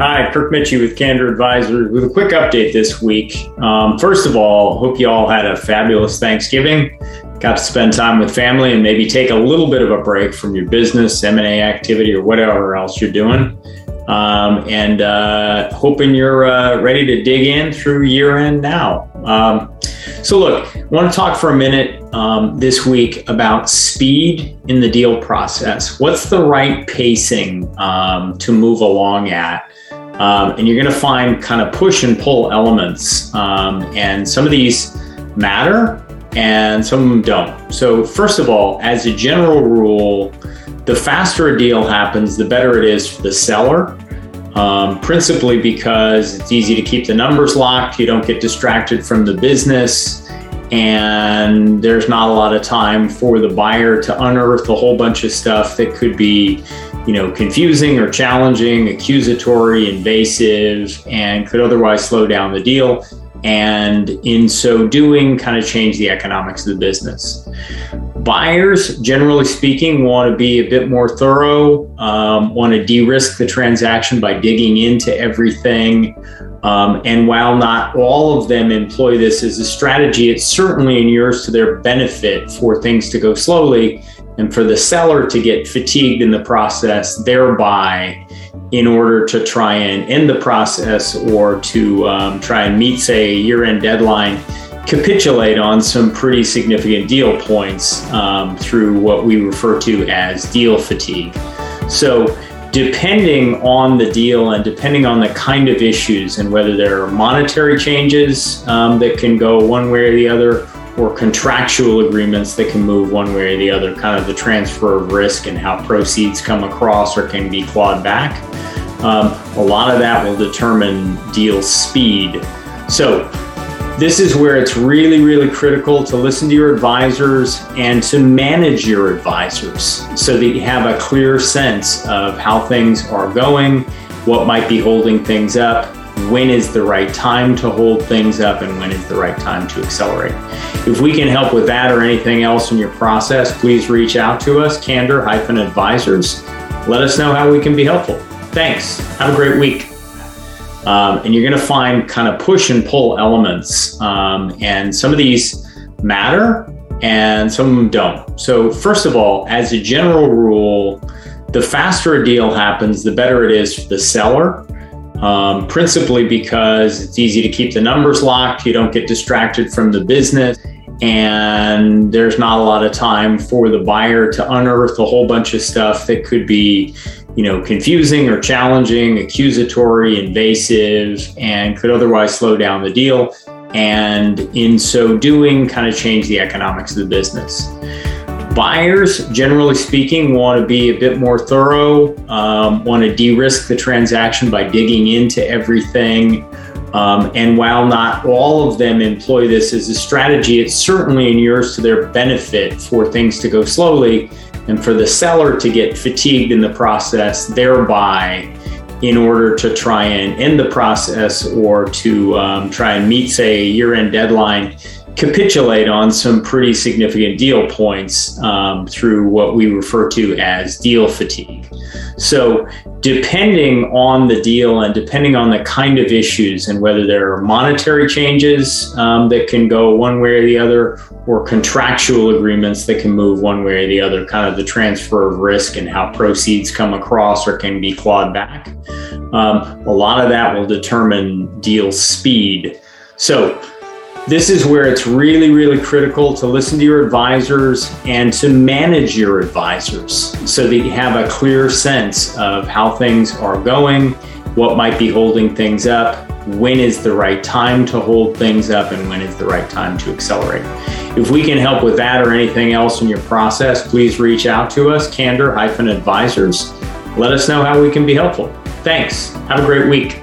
Hi, Kirk Mitchie with Candor Advisors with a quick update this week. Um, first of all, hope you all had a fabulous Thanksgiving. Got to spend time with family and maybe take a little bit of a break from your business, M&A activity, or whatever else you're doing. Um, and uh, hoping you're uh, ready to dig in through year end now. Um, so, look, I want to talk for a minute um, this week about speed in the deal process. What's the right pacing um, to move along at? Um, and you're going to find kind of push and pull elements. Um, and some of these matter and some of them don't. So, first of all, as a general rule, the faster a deal happens, the better it is for the seller. Um, principally because it's easy to keep the numbers locked, you don't get distracted from the business, and there's not a lot of time for the buyer to unearth a whole bunch of stuff that could be you know, confusing or challenging, accusatory, invasive, and could otherwise slow down the deal. And in so doing, kind of change the economics of the business. Buyers, generally speaking, want to be a bit more thorough, um, want to de risk the transaction by digging into everything. Um, and while not all of them employ this as a strategy, it certainly inures to their benefit for things to go slowly and for the seller to get fatigued in the process, thereby in order to try and end the process or to um, try and meet, say, a year end deadline, capitulate on some pretty significant deal points um, through what we refer to as deal fatigue. So, depending on the deal and depending on the kind of issues and whether there are monetary changes um, that can go one way or the other, or contractual agreements that can move one way or the other, kind of the transfer of risk and how proceeds come across or can be clawed back. Um, a lot of that will determine deal speed. So, this is where it's really, really critical to listen to your advisors and to manage your advisors so that you have a clear sense of how things are going, what might be holding things up, when is the right time to hold things up and when is the right time to accelerate. If we can help with that or anything else in your process, please reach out to us, Candor Advisors. Let us know how we can be helpful. Thanks. Have a great week. Um, and you're going to find kind of push and pull elements. Um, and some of these matter and some of them don't. So, first of all, as a general rule, the faster a deal happens, the better it is for the seller um, principally because it's easy to keep the numbers locked. You don't get distracted from the business. And there's not a lot of time for the buyer to unearth a whole bunch of stuff that could be, you know, confusing or challenging, accusatory, invasive, and could otherwise slow down the deal. And in so doing, kind of change the economics of the business. Buyers, generally speaking, want to be a bit more thorough, um, want to de risk the transaction by digging into everything. Um, and while not all of them employ this as a strategy, it certainly inures to their benefit for things to go slowly and for the seller to get fatigued in the process, thereby in order to try and end the process or to um, try and meet, say, a year end deadline capitulate on some pretty significant deal points um, through what we refer to as deal fatigue. So, depending on the deal and depending on the kind of issues and whether there are monetary changes um, that can go one way or the other, or contractual agreements that can move one way or the other, kind of the transfer of risk and how proceeds come across or can be clawed back. Um, a lot of that will determine deal speed. So, this is where it's really, really critical to listen to your advisors and to manage your advisors so that you have a clear sense of how things are going, what might be holding things up, when is the right time to hold things up, and when is the right time to accelerate. If we can help with that or anything else in your process, please reach out to us, Candor Advisors. Let us know how we can be helpful. Thanks. Have a great week.